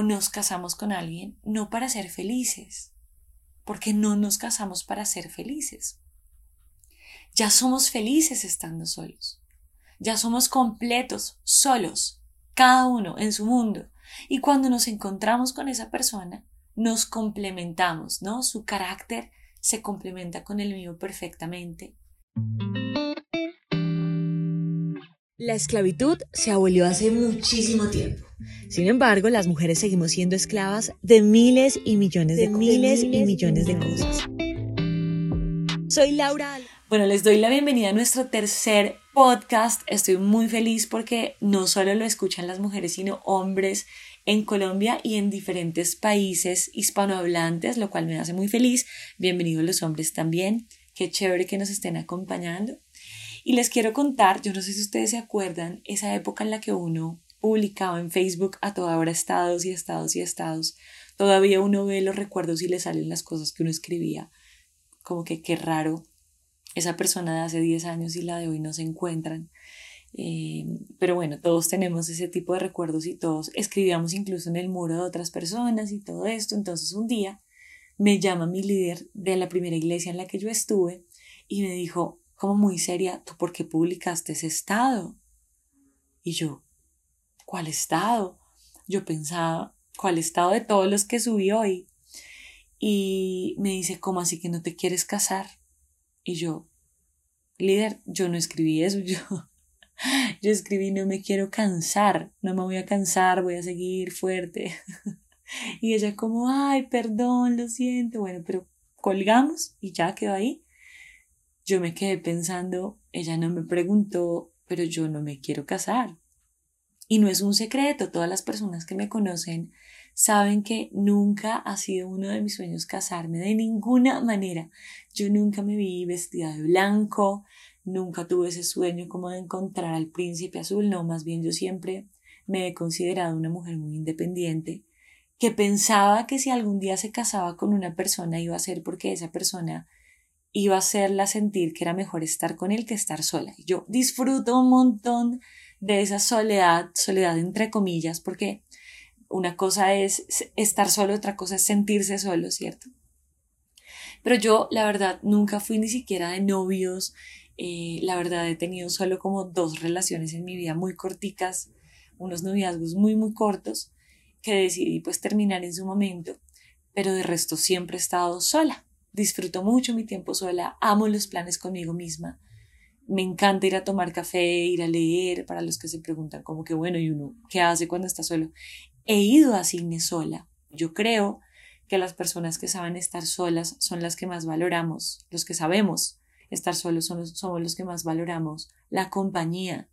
o nos casamos con alguien no para ser felices, porque no nos casamos para ser felices. Ya somos felices estando solos. Ya somos completos, solos, cada uno en su mundo. Y cuando nos encontramos con esa persona, nos complementamos, ¿no? Su carácter se complementa con el mío perfectamente. La esclavitud se abolió hace muchísimo tiempo. Sin embargo, las mujeres seguimos siendo esclavas de miles y millones de, miles, y millones de cosas. Soy Laura. Bueno, les doy la bienvenida a nuestro tercer podcast. Estoy muy feliz porque no solo lo escuchan las mujeres, sino hombres en Colombia y en diferentes países hispanohablantes, lo cual me hace muy feliz. Bienvenidos los hombres también. Qué chévere que nos estén acompañando. Y les quiero contar, yo no sé si ustedes se acuerdan, esa época en la que uno publicaba en Facebook a toda hora estados y estados y estados. Todavía uno ve los recuerdos y le salen las cosas que uno escribía. Como que qué raro. Esa persona de hace 10 años y la de hoy no se encuentran. Eh, pero bueno, todos tenemos ese tipo de recuerdos y todos escribíamos incluso en el muro de otras personas y todo esto. Entonces un día me llama mi líder de la primera iglesia en la que yo estuve y me dijo, como muy seria, ¿tú por qué publicaste ese estado? Y yo, ¿cuál estado? Yo pensaba, ¿cuál estado de todos los que subí hoy? Y me dice, ¿cómo así que no te quieres casar? Y yo, líder, yo no escribí eso, yo yo escribí no me quiero cansar, no me voy a cansar, voy a seguir fuerte. y ella como, ay, perdón, lo siento. Bueno, pero colgamos y ya quedó ahí. Yo me quedé pensando, ella no me preguntó, pero yo no me quiero casar. Y no es un secreto, todas las personas que me conocen saben que nunca ha sido uno de mis sueños casarme de ninguna manera. Yo nunca me vi vestida de blanco, Nunca tuve ese sueño como de encontrar al príncipe azul, no, más bien yo siempre me he considerado una mujer muy independiente, que pensaba que si algún día se casaba con una persona iba a ser porque esa persona iba a hacerla sentir que era mejor estar con él que estar sola. Yo disfruto un montón de esa soledad, soledad entre comillas, porque una cosa es estar solo, otra cosa es sentirse solo, ¿cierto? Pero yo, la verdad, nunca fui ni siquiera de novios, eh, la verdad he tenido solo como dos relaciones en mi vida muy corticas, unos noviazgos muy muy cortos que decidí pues terminar en su momento, pero de resto siempre he estado sola. Disfruto mucho mi tiempo sola, amo los planes conmigo misma. Me encanta ir a tomar café, ir a leer, para los que se preguntan como que bueno, ¿y uno qué hace cuando está solo? He ido a cine sola. Yo creo que las personas que saben estar solas son las que más valoramos, los que sabemos estar solos somos los que más valoramos la compañía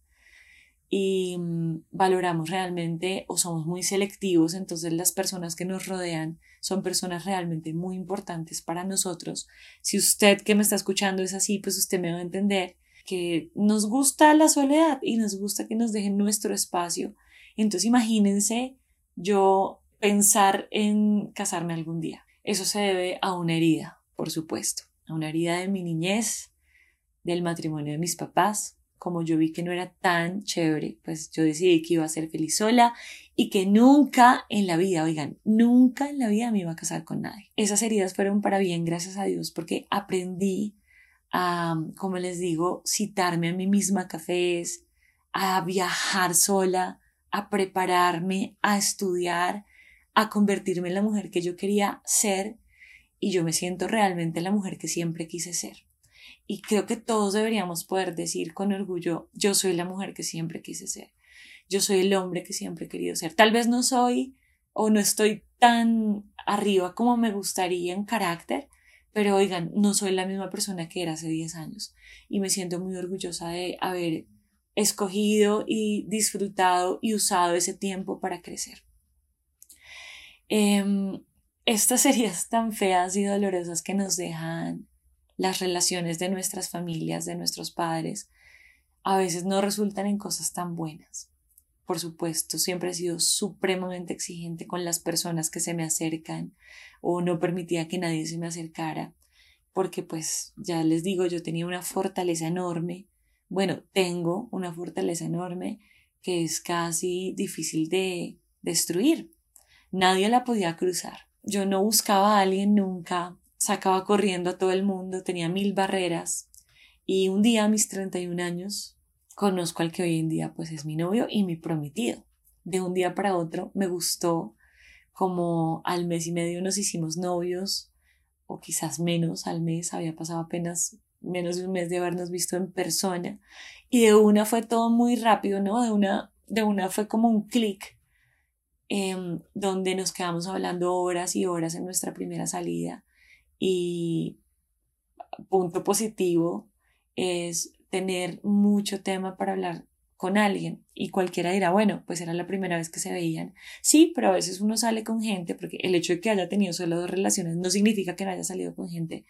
y mm, valoramos realmente o somos muy selectivos, entonces las personas que nos rodean son personas realmente muy importantes para nosotros. Si usted que me está escuchando es así, pues usted me va a entender que nos gusta la soledad y nos gusta que nos dejen nuestro espacio. Entonces imagínense yo pensar en casarme algún día. Eso se debe a una herida, por supuesto a una herida de mi niñez, del matrimonio de mis papás. Como yo vi que no era tan chévere, pues yo decidí que iba a ser feliz sola y que nunca en la vida, oigan, nunca en la vida me iba a casar con nadie. Esas heridas fueron para bien, gracias a Dios, porque aprendí a, como les digo, citarme a mí misma cafés, a viajar sola, a prepararme, a estudiar, a convertirme en la mujer que yo quería ser y yo me siento realmente la mujer que siempre quise ser. Y creo que todos deberíamos poder decir con orgullo, yo soy la mujer que siempre quise ser, yo soy el hombre que siempre he querido ser. Tal vez no soy o no estoy tan arriba como me gustaría en carácter, pero oigan, no soy la misma persona que era hace 10 años y me siento muy orgullosa de haber escogido y disfrutado y usado ese tiempo para crecer. Em, estas heridas tan feas y dolorosas que nos dejan las relaciones de nuestras familias, de nuestros padres, a veces no resultan en cosas tan buenas. Por supuesto, siempre he sido supremamente exigente con las personas que se me acercan o no permitía que nadie se me acercara, porque pues ya les digo, yo tenía una fortaleza enorme, bueno, tengo una fortaleza enorme que es casi difícil de destruir nadie la podía cruzar. Yo no buscaba a alguien nunca, sacaba corriendo a todo el mundo, tenía mil barreras y un día a mis 31 años conozco al que hoy en día pues es mi novio y mi prometido. De un día para otro me gustó como al mes y medio nos hicimos novios o quizás menos al mes, había pasado apenas menos de un mes de habernos visto en persona y de una fue todo muy rápido, ¿no? De una, de una fue como un clic em, donde nos quedamos hablando horas y horas en nuestra primera salida y punto positivo es tener mucho tema para hablar con alguien y cualquiera dirá, bueno, pues era la primera vez que se veían. Sí, pero a veces uno sale con gente porque el hecho de que haya tenido solo dos relaciones no significa que no haya salido con gente.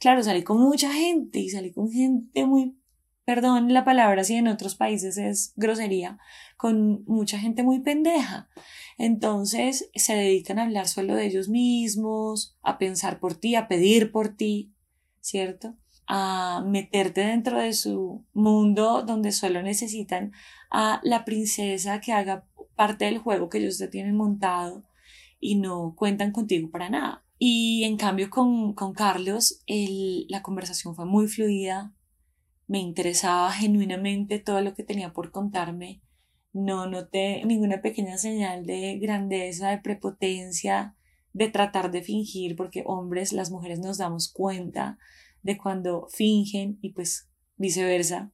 Claro, salí con mucha gente y salí con gente muy, perdón la palabra si en otros países es grosería, con mucha gente muy pendeja. Entonces se dedican a hablar solo de ellos mismos, a pensar por ti, a pedir por ti, ¿cierto? a meterte dentro de su mundo donde solo necesitan a la princesa que haga parte del juego que ellos te tienen montado y no cuentan contigo para nada. Y en cambio con, con Carlos el, la conversación fue muy fluida, me interesaba genuinamente todo lo que tenía por contarme, no noté ninguna pequeña señal de grandeza, de prepotencia, de tratar de fingir, porque hombres, las mujeres nos damos cuenta de cuando fingen y pues viceversa.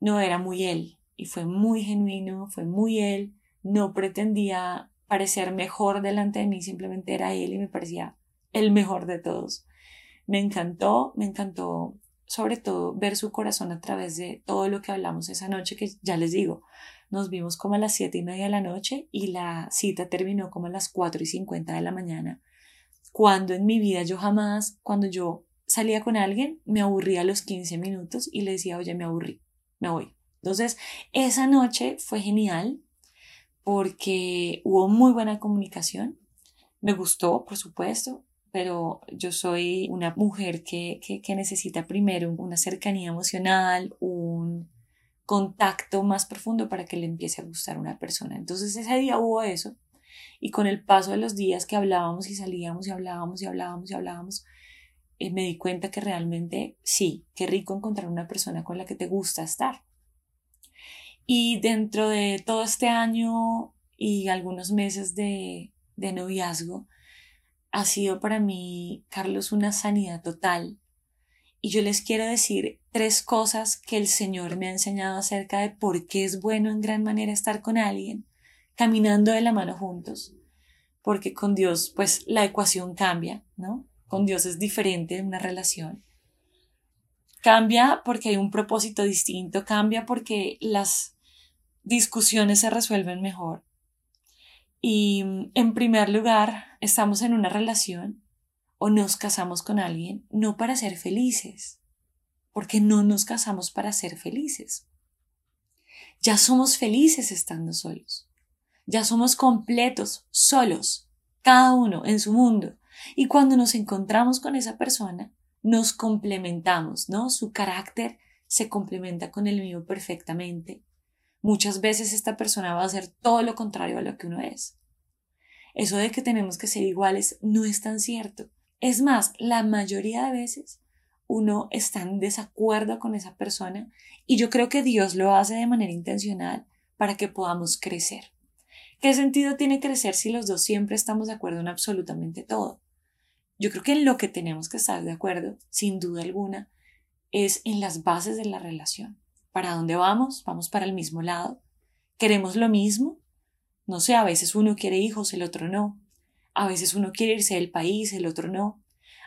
No era muy él y fue muy genuino, fue muy él, no pretendía parecer mejor delante de mí, simplemente era él y me parecía el mejor de todos. Me encantó, me encantó sobre todo ver su corazón a través de todo lo que hablamos esa noche, que ya les digo, nos vimos como a las siete y media de la noche y la cita terminó como a las cuatro y cincuenta de la mañana. Cuando en mi vida yo jamás, cuando yo salía con alguien, me aburría a los 15 minutos y le decía, oye, me aburrí, me voy. Entonces, esa noche fue genial porque hubo muy buena comunicación. Me gustó, por supuesto, pero yo soy una mujer que, que, necesita primero una cercanía emocional, un contacto más profundo para que le empiece a gustar una persona. Entonces ese día hubo eso y con el paso de los días que hablábamos y salíamos y hablábamos y hablábamos y hablábamos, eh, me di cuenta que realmente sí, qué rico encontrar una persona con la que te gusta estar. Y dentro de todo este año y algunos meses de, de noviazgo, ha sido para mí, Carlos, una sanidad total. Y yo les quiero decir tres cosas que el Señor me ha enseñado acerca de por qué es bueno en gran manera estar con alguien, caminando de la mano juntos. Porque con Dios, pues la ecuación cambia, ¿no? Con Dios es diferente en una relación. Cambia porque hay un propósito distinto, cambia porque las discusiones se resuelven mejor. Y en primer lugar, estamos en una relación o nos casamos con alguien no para ser felices, porque no nos casamos para ser felices. Ya somos felices estando solos. Ya somos completos, solos, cada uno en su mundo. Y cuando nos encontramos con esa persona, nos complementamos, ¿no? Su carácter se complementa con el mío perfectamente. Muchas veces esta persona va a hacer todo lo contrario a lo que uno es. Eso de que tenemos que ser iguales no es tan cierto. Es más, la mayoría de veces uno está en desacuerdo con esa persona y yo creo que Dios lo hace de manera intencional para que podamos crecer. ¿Qué sentido tiene crecer si los dos siempre estamos de acuerdo en absolutamente todo? Yo creo que en lo que tenemos que estar de acuerdo, sin duda alguna, es en las bases de la relación. ¿Para dónde vamos? ¿Vamos para el mismo lado? ¿Queremos lo mismo? No sé, a veces uno quiere hijos, el otro no. A veces uno quiere irse del país, el otro no.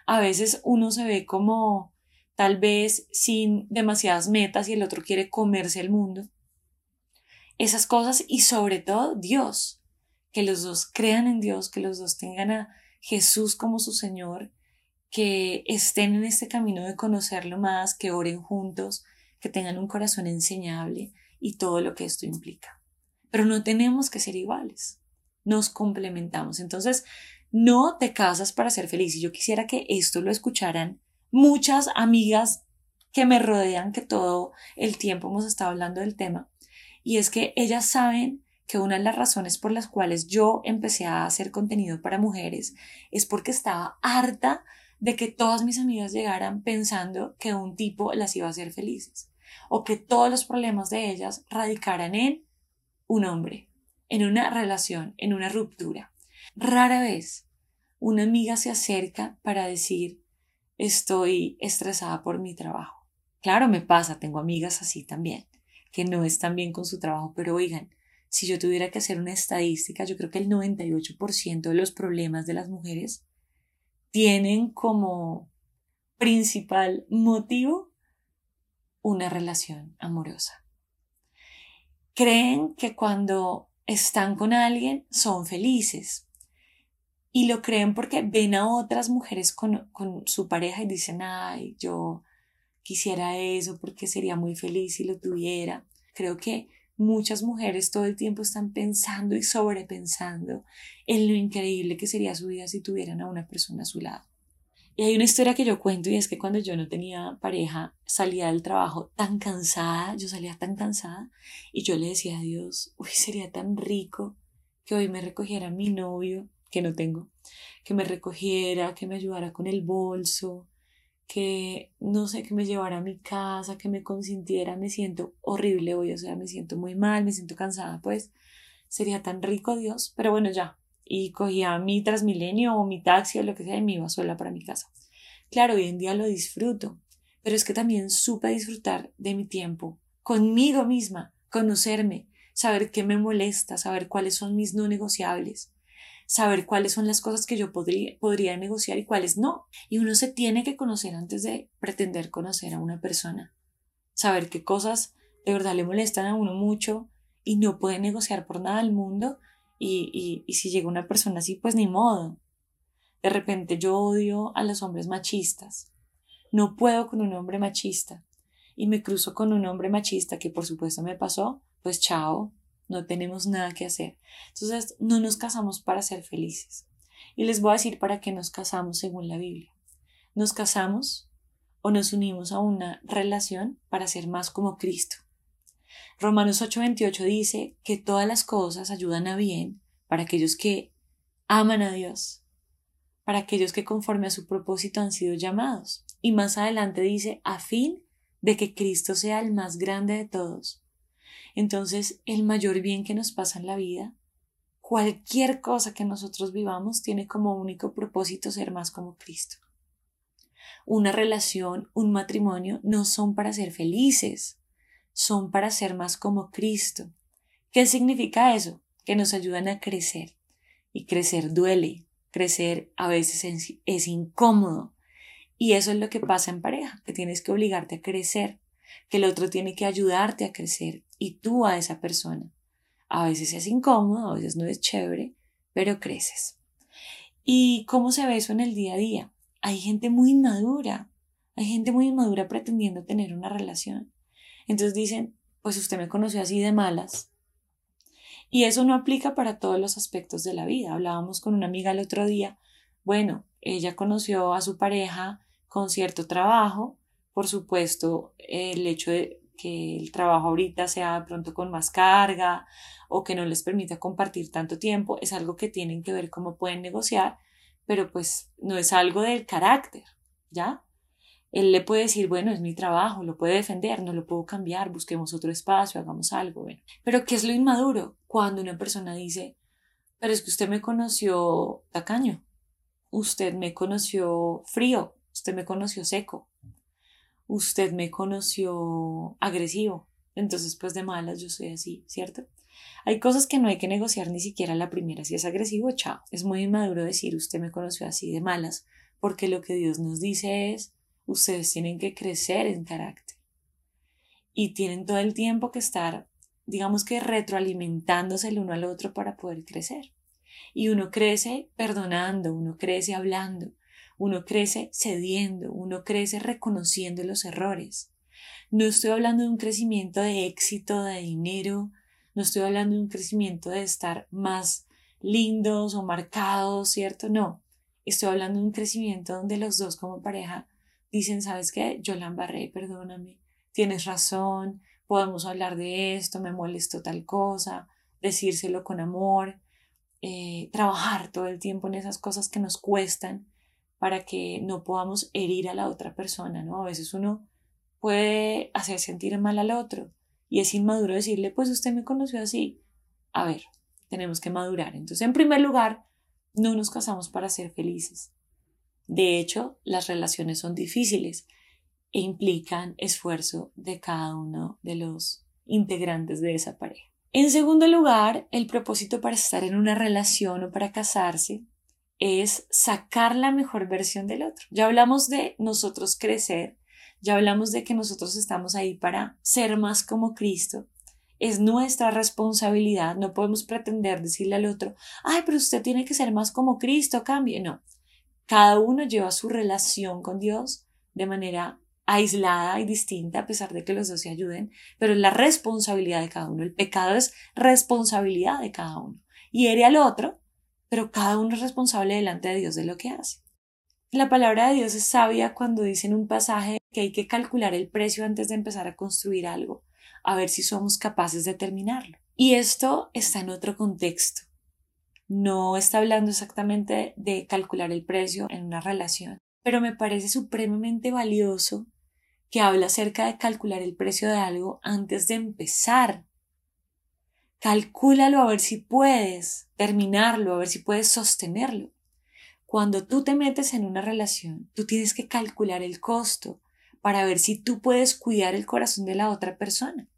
A veces uno se ve como tal vez sin demasiadas metas y el otro quiere comerse el mundo. Esas cosas y sobre todo Dios, que los dos crean en Dios, que los dos tengan a Jesús como su Señor, que estén en este camino de conocerlo más, que oren juntos, que tengan un corazón enseñable y todo lo que esto implica. Pero no tenemos que ser iguales, nos complementamos. Entonces, no te casas para ser feliz. Y yo quisiera que esto lo escucharan muchas amigas que me rodean, que todo el tiempo hemos estado hablando del tema. Y es que ellas saben que una de las razones por las cuales yo empecé a hacer contenido para mujeres es porque estaba harta de que todas mis amigas llegaran pensando que un tipo las iba a hacer felices o que todos los problemas de ellas radicaran en un hombre, en una relación, en una ruptura. Rara vez una amiga se acerca para decir estoy estresada por mi trabajo. Claro, me pasa, tengo amigas así también, que no están bien con su trabajo, pero oigan, si yo tuviera que hacer una estadística, yo creo que el 98% de los problemas de las mujeres tienen como principal motivo una relación amorosa. Creen que cuando están con alguien son felices y lo creen porque ven a otras mujeres con, con su pareja y dicen, ay, yo quisiera eso porque sería muy feliz si lo tuviera. Creo que muchas mujeres todo el tiempo están pensando y sobrepensando en lo increíble que sería su vida si tuvieran a una persona a su lado. Y hay una historia que yo cuento y es que cuando yo no tenía pareja, salía del trabajo tan cansada, yo salía tan cansada y yo le decía a Dios, uy, sería tan rico que hoy me recogiera mi novio, que no tengo, que me recogiera, que me ayudara con el bolso, que no sé, que me llevara a mi casa, que me consintiera, me siento horrible hoy, o sea, me siento muy mal, me siento cansada, pues sería tan rico Dios, pero bueno, ya, y cogía mi Transmilenio o mi taxi o lo que sea y me iba sola para mi casa. Claro, hoy en día lo disfruto, pero es que también supe disfrutar de mi tiempo conmigo misma, conocerme, saber qué me molesta, saber cuáles son mis no negociables, saber cuáles son las cosas que yo podría, podría negociar y cuáles no. Y uno se tiene que conocer antes de pretender conocer a una persona, saber qué cosas de verdad le molestan a uno mucho y no puede negociar por nada al mundo y, y, si llega una persona así, pues ni modo. De repente yo odio a los hombres machistas. No puedo con un hombre machista. Y me cruzo con un hombre machista que por supuesto me pasó, pues chao, no tenemos nada que hacer. Entonces no nos casamos para ser felices. Y les voy a decir para qué nos casamos según la Biblia. Nos casamos o nos unimos a una relación para ser más como Cristo. Romanos 8:28 dice que todas las cosas ayudan a bien para aquellos que aman a Dios, para aquellos que conforme a su propósito han sido llamados. Y más adelante dice, a fin de que Cristo sea el más grande de todos. Entonces, el mayor bien que nos pasa en la vida, cualquier cosa que nosotros vivamos, tiene como único propósito ser más como Cristo. Una relación, un matrimonio, no son para ser felices, son para ser más como Cristo. ¿Qué significa eso? Que nos ayudan a crecer. Y crecer duele, crecer a veces es, incómodo. Y eso es lo que pasa en pareja, que tienes que obligarte a crecer, que el otro tiene que ayudarte a crecer y tú a esa persona. A veces es incómodo, a veces no es chévere, pero creces. ¿Y cómo se ve eso en el día a día? Hay gente muy inmadura, hay gente muy inmadura pretendiendo tener una relación. Entonces dicen, pues usted me conoció así de malas. Y eso no aplica para todos los aspectos de la vida. Hablábamos con una amiga el otro día. Bueno, ella conoció a su pareja con cierto trabajo. Por supuesto, el hecho de que el trabajo ahorita sea de pronto con más carga o que no les permita compartir tanto tiempo es algo que tienen que ver cómo pueden negociar, pero pues no es algo del carácter, ¿ya? él le puede decir, bueno, es mi trabajo, lo puede defender, no lo puedo cambiar, busquemos otro espacio, hagamos algo. Bueno. Pero ¿qué es lo inmaduro? Cuando una persona dice, pero es que usted me conoció tacaño, usted me conoció frío, usted me conoció seco, usted me conoció agresivo, entonces pues de malas yo soy así, ¿cierto? Hay cosas que no hay que negociar ni siquiera la primera, si es agresivo, chao. Es muy inmaduro decir usted me conoció así de malas, porque lo que Dios nos dice es ustedes tienen que crecer en carácter y tienen todo el tiempo que estar, digamos que retroalimentándose el uno al otro para poder crecer. Y uno crece perdonando, uno crece hablando, uno crece cediendo, uno crece reconociendo los errores. No estoy hablando de un crecimiento de éxito, de dinero, no estoy hablando de un crecimiento de estar más lindos o marcados, ¿cierto? No, estoy hablando de un crecimiento donde los dos como pareja dicen, ¿sabes qué? Yo la embarré, perdóname, tienes razón, podemos hablar de esto, me molestó tal cosa, decírselo con amor, eh, trabajar todo el tiempo en esas cosas que nos cuestan para que no podamos herir a la otra persona, ¿no? A veces uno puede hacer sentir mal al otro y es inmaduro decirle, pues usted me conoció así. A ver, tenemos que madurar. Entonces, en primer lugar, no nos casamos para ser felices. De hecho, las relaciones son difíciles e implican esfuerzo de cada uno de los integrantes de esa pareja. En segundo lugar, el propósito para estar en una relación o para casarse es sacar la mejor versión del otro. Ya hablamos de nosotros crecer, ya hablamos de que nosotros estamos ahí para ser más como Cristo. Es nuestra responsabilidad, no podemos pretender decirle al otro, ay, pero usted tiene que ser más como Cristo, cambie. No, cada uno lleva su relación con Dios de manera aislada y distinta, a pesar de que los dos se ayuden, pero es la responsabilidad de cada uno. El pecado es responsabilidad de cada uno. Hiere al otro, pero cada uno es responsable delante de Dios de lo que hace. La palabra de Dios es sabia cuando dice en un pasaje que hay que calcular el precio antes de empezar a construir algo, a ver si somos capaces de terminarlo. Y esto está en otro contexto. No está hablando exactamente de calcular el precio en una relación, pero me parece supremamente valioso que habla acerca de calcular el precio de algo antes de empezar. Calcúlalo a ver si puedes terminarlo, a ver si puedes sostenerlo. Cuando tú te metes en una relación, tú tienes que calcular el costo para ver si tú puedes cuidar el corazón de la otra persona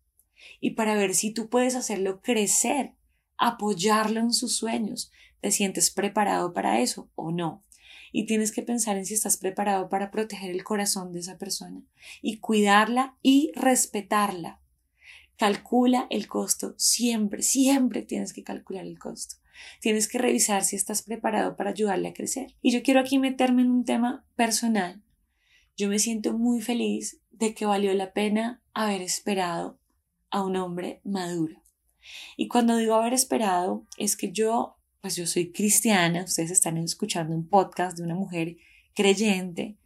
y para ver si tú puedes hacerlo crecer apoyarlo en sus sueños. ¿Te sientes preparado para eso o no? Y tienes que pensar en si estás preparado para proteger el corazón de esa persona y cuidarla y respetarla. Calcula el costo siempre, siempre tienes que calcular el costo. Tienes que revisar si estás preparado para ayudarle a crecer. Y yo quiero aquí meterme en un tema personal. Yo me siento muy feliz de que valió la pena haber esperado a un hombre maduro. Y cuando digo haber esperado, es que yo, pues yo soy cristiana, ustedes están escuchando un podcast de una mujer creyente,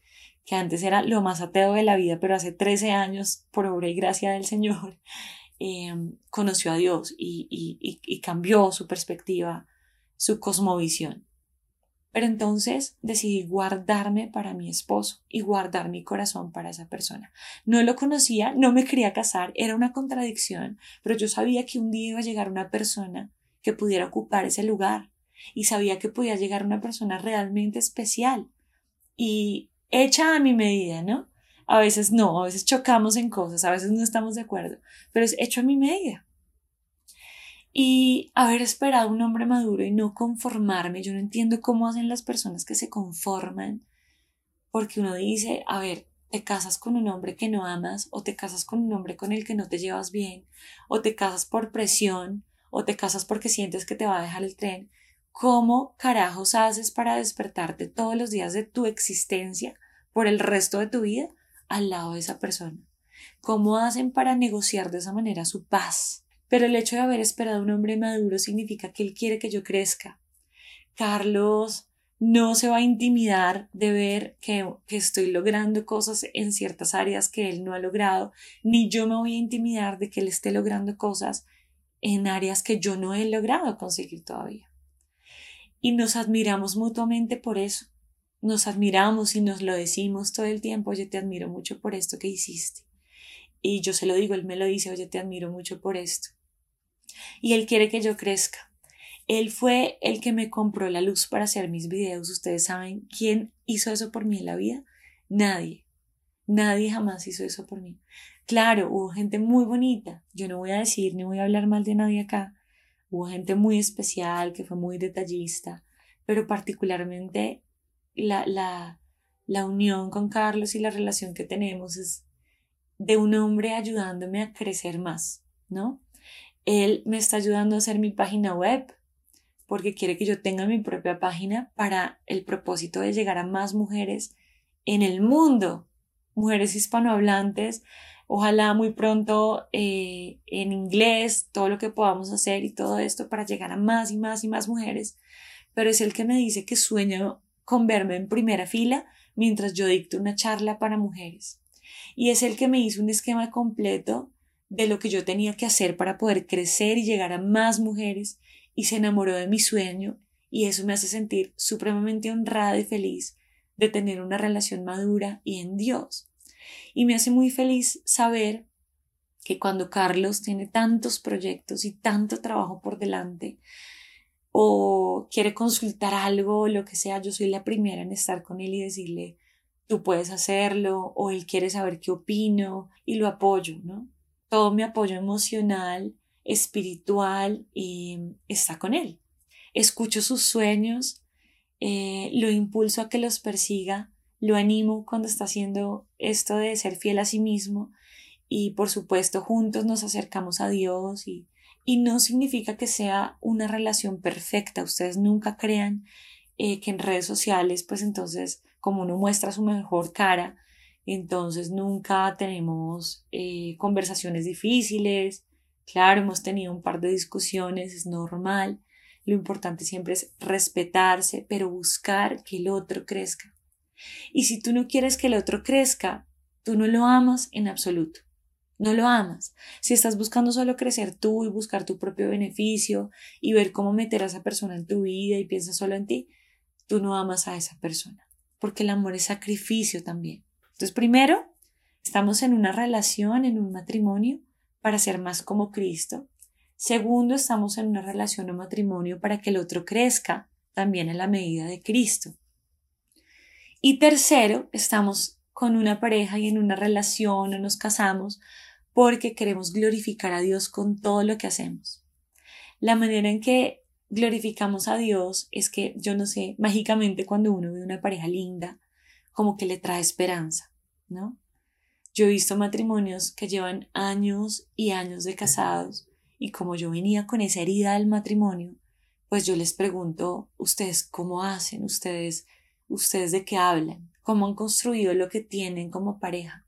que antes era lo más ateo de la vida, pero hace 13 años, por obra y gracia del Señor, em, conoció a Dios y, y cambió su perspectiva, su cosmovisión. Pero entonces decidí guardarme para mi esposo y guardar mi corazón para esa persona. No lo conocía, no me quería casar, era una contradicción, pero yo sabía que un día iba a llegar una persona que pudiera ocupar ese lugar y sabía que podía llegar una persona realmente especial y hecha a mi medida, ¿no? A veces no, a veces chocamos en cosas, a veces no estamos de acuerdo, pero es hecho a mi medida y haber esperado un hombre maduro y no conformarme. Yo no entiendo cómo hacen las personas que se conforman, porque uno dice, a ver, te casas con un hombre que no amas, o te casas con un hombre con el que no te llevas bien, o te casas por presión, o te casas porque sientes que te va a dejar el tren. ¿Cómo carajos haces para despertarte todos los días de tu existencia por el resto de tu vida al lado de esa persona? ¿Cómo hacen para negociar de esa manera su paz? Pero el hecho de haber esperado a un hombre maduro significa que él quiere que yo crezca. Carlos no se va a intimidar de ver que, estoy logrando cosas en ciertas áreas que él no ha logrado, ni yo me voy a intimidar de que él esté logrando cosas en áreas que yo no he logrado conseguir todavía. Y nos admiramos mutuamente por eso. Nos admiramos y nos lo decimos todo el tiempo, yo te admiro mucho por esto que hiciste. Y yo se lo digo, él me lo dice, oye, te admiro mucho por esto y Él quiere que yo crezca. Él fue el que me compró la luz para hacer mis videos. Ustedes saben quién hizo eso por mí en la vida. Nadie. Nadie jamás hizo eso por mí. Claro, hubo gente muy bonita. Yo no voy a decir ni voy a hablar mal de nadie acá. Hubo gente muy especial que fue muy detallista, pero particularmente la, la, la unión con Carlos y la relación que tenemos es de un hombre ayudándome a crecer más, ¿no? Él me está ayudando a hacer mi página web porque quiere que yo tenga mi propia página para el propósito de llegar a más mujeres en el mundo, mujeres hispanohablantes, ojalá muy pronto eh, en inglés, todo lo que podamos hacer y todo esto para llegar a más y más y más mujeres, pero es el que me dice que sueño con verme en primera fila mientras yo dicto una charla para mujeres. Y es el que me hizo un esquema completo de lo que yo tenía que hacer para poder crecer y llegar a más mujeres y se enamoró de mi sueño y eso me hace sentir supremamente honrada y feliz de tener una relación madura y en Dios. Y me hace muy feliz saber que cuando Carlos tiene tantos proyectos y tanto trabajo por delante, o quiere consultar algo lo que sea, yo soy la primera en estar con él y decirle, tú puedes hacerlo, o él quiere saber qué opino y lo apoyo, ¿no? Todo mi apoyo emocional, espiritual, y está con él. Escucho sus sueños, eh, lo impulso a que los persiga, lo animo cuando está haciendo esto de ser fiel a sí mismo y por supuesto juntos nos acercamos a Dios y y no significa que sea una relación perfecta. Ustedes nunca crean eh, que en redes sociales, pues entonces, como uno muestra su mejor cara, entonces nunca tenemos eh, conversaciones difíciles. Claro, hemos tenido un par de discusiones, es normal. Lo importante siempre es respetarse, pero buscar que el otro crezca. Y si tú no quieres que el otro crezca, tú no lo amas en absoluto no lo amas. Si estás buscando solo crecer tú y buscar tu propio beneficio y ver cómo meter a esa persona en tu vida y piensas solo en ti, tú no amas a esa persona, porque el amor es sacrificio también. Entonces, primero, estamos en una relación, en un matrimonio, para ser más como Cristo. Segundo, estamos en una relación o matrimonio para que el otro crezca también en la medida de Cristo. Y tercero, estamos con una pareja y en una relación o nos casamos porque queremos glorificar a Dios con todo lo que hacemos. La manera en que glorificamos a Dios es que, yo no sé, mágicamente cuando uno ve una pareja linda, como que le trae esperanza, ¿no? Yo he visto matrimonios que llevan años y años de casados y como yo venía con esa herida del matrimonio, pues yo les pregunto, ustedes cómo hacen, ustedes, ustedes de qué hablan, cómo han construido lo que tienen como pareja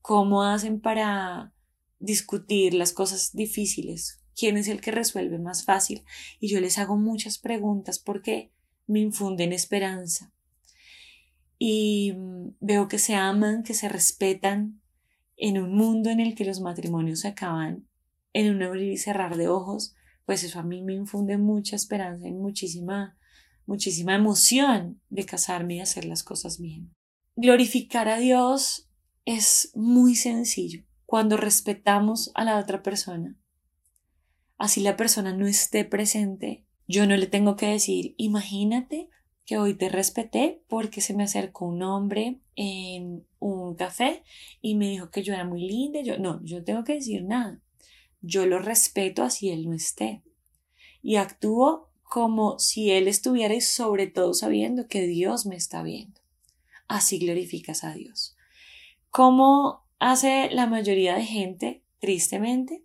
cómo hacen para discutir las cosas difíciles, quién es el que resuelve más fácil. Y yo les hago muchas preguntas porque me infunden esperanza. Y mm, veo que se aman, que se respetan en un mundo en el que los matrimonios se acaban en un abrir y cerrar de ojos, pues eso a mí me infunde mucha esperanza y muchísima, muchísima emoción de casarme y hacer las cosas bien. Glorificar a Dios es muy sencillo cuando respetamos a la otra persona. Así la persona no esté presente, yo no le tengo que decir, imagínate que hoy te respeté porque se me acercó un hombre en un café y me dijo que yo era muy linda. Yo no, yo tengo que decir nada. Yo lo respeto así él no esté. Y actúo como si él estuviera y sobre todo sabiendo que Dios me está viendo. Así glorificas a Dios. ¿Cómo hace la mayoría de gente, tristemente,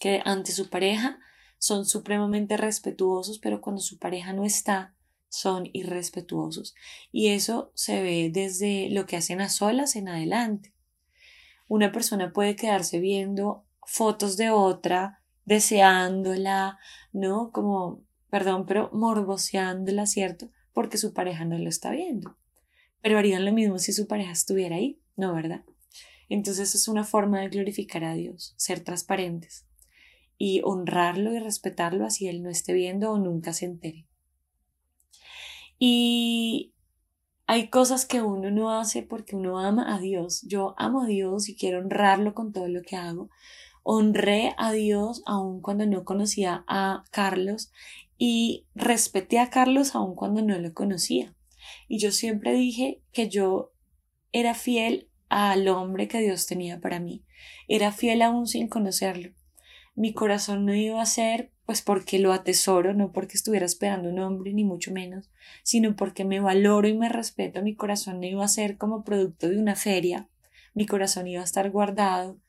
que ante su pareja son supremamente respetuosos, pero cuando su pareja no está, son irrespetuosos. Y eso se ve desde lo que hacen a solas en adelante. Una persona puede quedarse viendo fotos de otra, deseándola, ¿no? Como, perdón, pero morboseándola, ¿cierto? Porque su pareja no lo está viendo. Pero harían lo mismo si su pareja estuviera ahí. No, ¿verdad? Entonces es una forma de glorificar a Dios, ser transparentes y honrarlo y respetarlo así Él no esté viendo o nunca se entere. Y hay cosas que uno no hace porque uno ama a Dios. Yo amo a Dios y quiero honrarlo con todo lo que hago. Honré a Dios aun cuando no conocía a Carlos y respeté a Carlos aun cuando no lo conocía. Y yo siempre dije que yo era fiel al hombre que Dios tenía para mí. Era fiel aún sin conocerlo. Mi corazón no iba a ser pues porque lo atesoro, no porque estuviera esperando un hombre, ni mucho menos, sino porque me valoro y me respeto. Mi corazón no iba a ser como producto de una feria. Mi corazón iba a estar guardado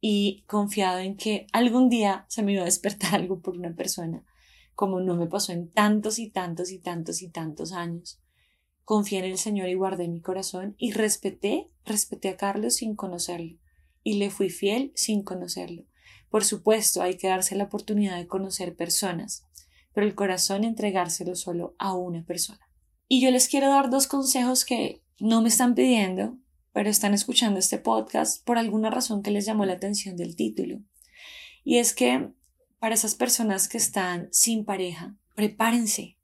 y confiado en que algún día se me iba a despertar algo por una persona, como no me pasó en tantos y tantos y tantos y tantos años confié en el Señor y guardé mi corazón y respeté, respeté a Carlos sin conocerlo y le fui fiel sin conocerlo. Por supuesto, hay que darse la oportunidad de conocer personas, pero el corazón entregárselo solo a una persona. Y yo les quiero dar dos consejos que no me están pidiendo, pero están escuchando este podcast por alguna razón que les llamó la atención del título. Y es que para esas personas que están sin pareja, prepárense,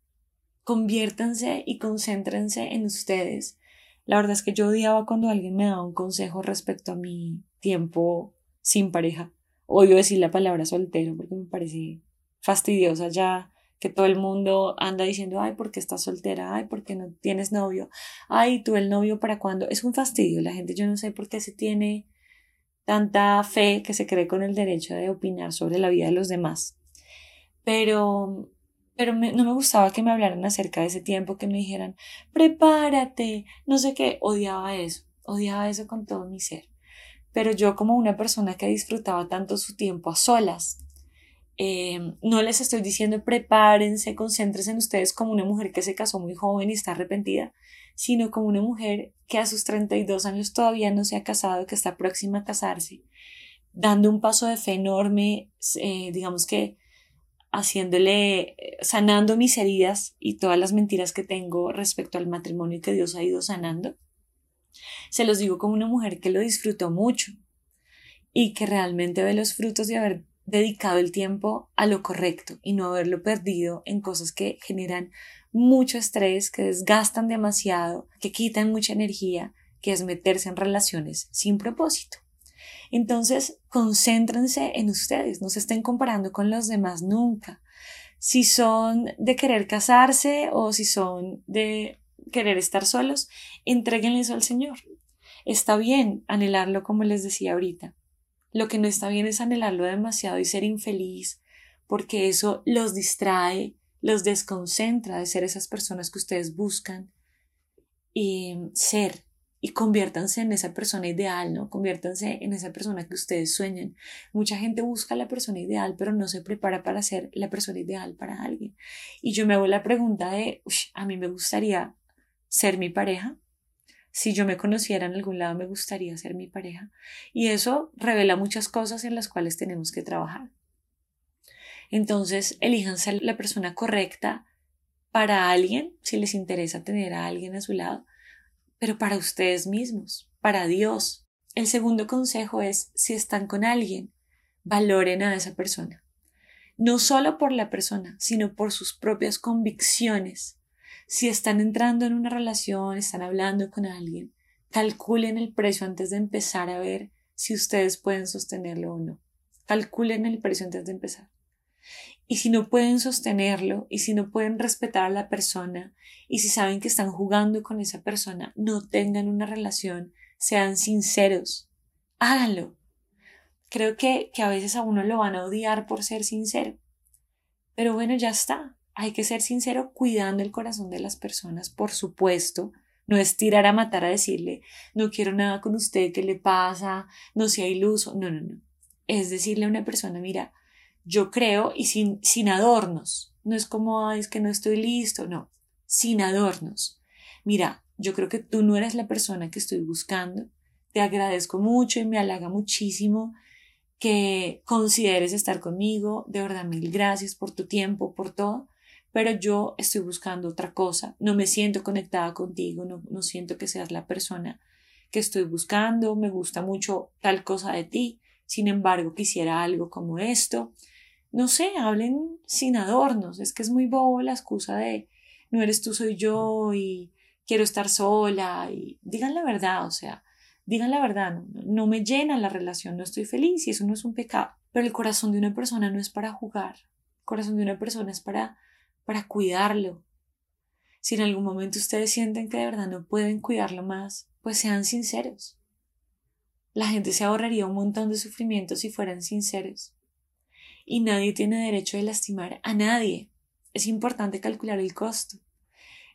conviértanse y concéntrense en ustedes. La verdad es que yo odiaba cuando alguien me daba un consejo respecto a mi tiempo sin pareja. Odio decir la palabra soltero porque me parece fastidiosa ya que todo el mundo anda diciendo, ay, ¿por qué estás soltera? Ay, ¿por qué no tienes novio? Ay, tú el novio para cuándo? Es un fastidio. La gente, yo no sé por qué se tiene tanta fe que se cree con el derecho de opinar sobre la vida de los demás. Pero, pero no me gustaba que me hablaran acerca de ese tiempo, que me dijeran, prepárate, no sé qué, odiaba eso, odiaba eso con todo mi ser. Pero yo como una persona que disfrutaba tanto su tiempo a solas, eh, no les estoy diciendo prepárense, concéntrense en ustedes como una mujer que se casó muy joven y está arrepentida, sino como una mujer que a sus 32 años todavía no se ha casado, que está próxima a casarse, dando un paso de fe enorme, eh, digamos que haciéndole, eh, sanando mis heridas y todas las mentiras que tengo respecto al matrimonio que Dios ha ido sanando. Se los digo como una mujer que lo disfrutó mucho y que realmente ve los frutos de haber dedicado el tiempo a lo correcto y no haberlo perdido en cosas que generan mucho estrés, que desgastan demasiado, que quitan mucha energía, que es meterse en relaciones sin propósito. Entonces, concéntrense en ustedes, no se estén comparando con los demás nunca. Si son de querer casarse o si son de querer estar solos, entreguenle eso al Señor. Está bien anhelarlo como les decía ahorita, lo que no está bien es anhelarlo demasiado y ser infeliz, porque eso los distrae, los desconcentra de ser esas personas que ustedes buscan y ser y conviértanse en esa persona ideal, ¿no? Conviértanse en esa persona que ustedes sueñan. Mucha gente busca la persona ideal, pero no se prepara para ser la persona ideal para alguien. Y yo me hago la pregunta de, a mí me gustaría ser mi pareja, si yo me conociera en algún lado me gustaría ser mi pareja. Y eso revela muchas cosas en las cuales tenemos que trabajar. Entonces, elíjanse la persona correcta para alguien, si les interesa tener a alguien a su lado, pero para ustedes mismos, para Dios. El segundo consejo es, si están con alguien, valoren a esa persona. No solo por la persona, sino por sus propias convicciones si están entrando en una relación, están hablando con alguien, calculen el precio antes de empezar a ver si ustedes pueden sostenerlo o no. Calculen el precio antes de empezar. Y si no pueden sostenerlo, y si no pueden respetar a la persona, y si saben que están jugando con esa persona, no tengan una relación, sean sinceros, háganlo. Creo que, que a veces a uno lo van a odiar por ser sincero. Pero bueno, ya está. Hay que ser sincero cuidando el corazón de las personas, por supuesto. No es tirar a matar a decirle, no quiero nada con usted, ¿qué le pasa? No sea iluso. No, no, no. Es decirle a una persona, mira, yo creo y sin, sin adornos. No es como, es que no estoy listo, no. Sin adornos. Mira, yo creo que tú no eres la persona que estoy buscando. Te agradezco mucho y me halaga muchísimo que consideres estar conmigo. De verdad, mil gracias por tu tiempo, por todo pero yo estoy buscando otra cosa, no me siento conectada contigo, no, no siento que seas la persona que estoy buscando, me gusta mucho tal cosa de ti, sin embargo quisiera algo como esto. No sé, hablen sin adornos, es que es muy bobo la excusa de no eres tú, soy yo y quiero estar sola y digan la verdad, o sea, digan la verdad, no, me llena la relación, no estoy feliz y eso no es un pecado, pero el corazón de una persona no es para jugar, el corazón de una persona es para para cuidarlo. Si en algún momento ustedes sienten que de verdad no pueden cuidarlo más, pues sean sinceros. La gente se ahorraría un montón de sufrimiento si fueran sinceros. Y nadie tiene derecho de lastimar a nadie. Es importante calcular el costo.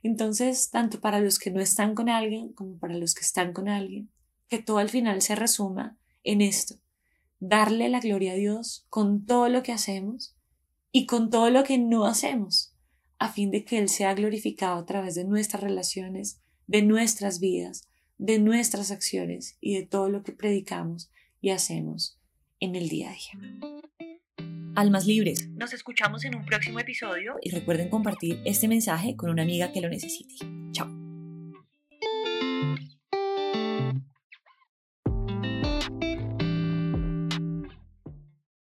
Entonces, tanto para los que no están con alguien como para los que están con alguien, que todo al final se resuma en esto, darle la gloria a Dios con todo lo que hacemos y con todo lo que no hacemos a fin de que Él sea glorificado a través de nuestras relaciones, de nuestras vidas, de nuestras acciones y de todo lo que predicamos y hacemos en el día a día. Almas libres. Nos escuchamos en un próximo episodio y recuerden compartir este mensaje con una amiga que lo necesite.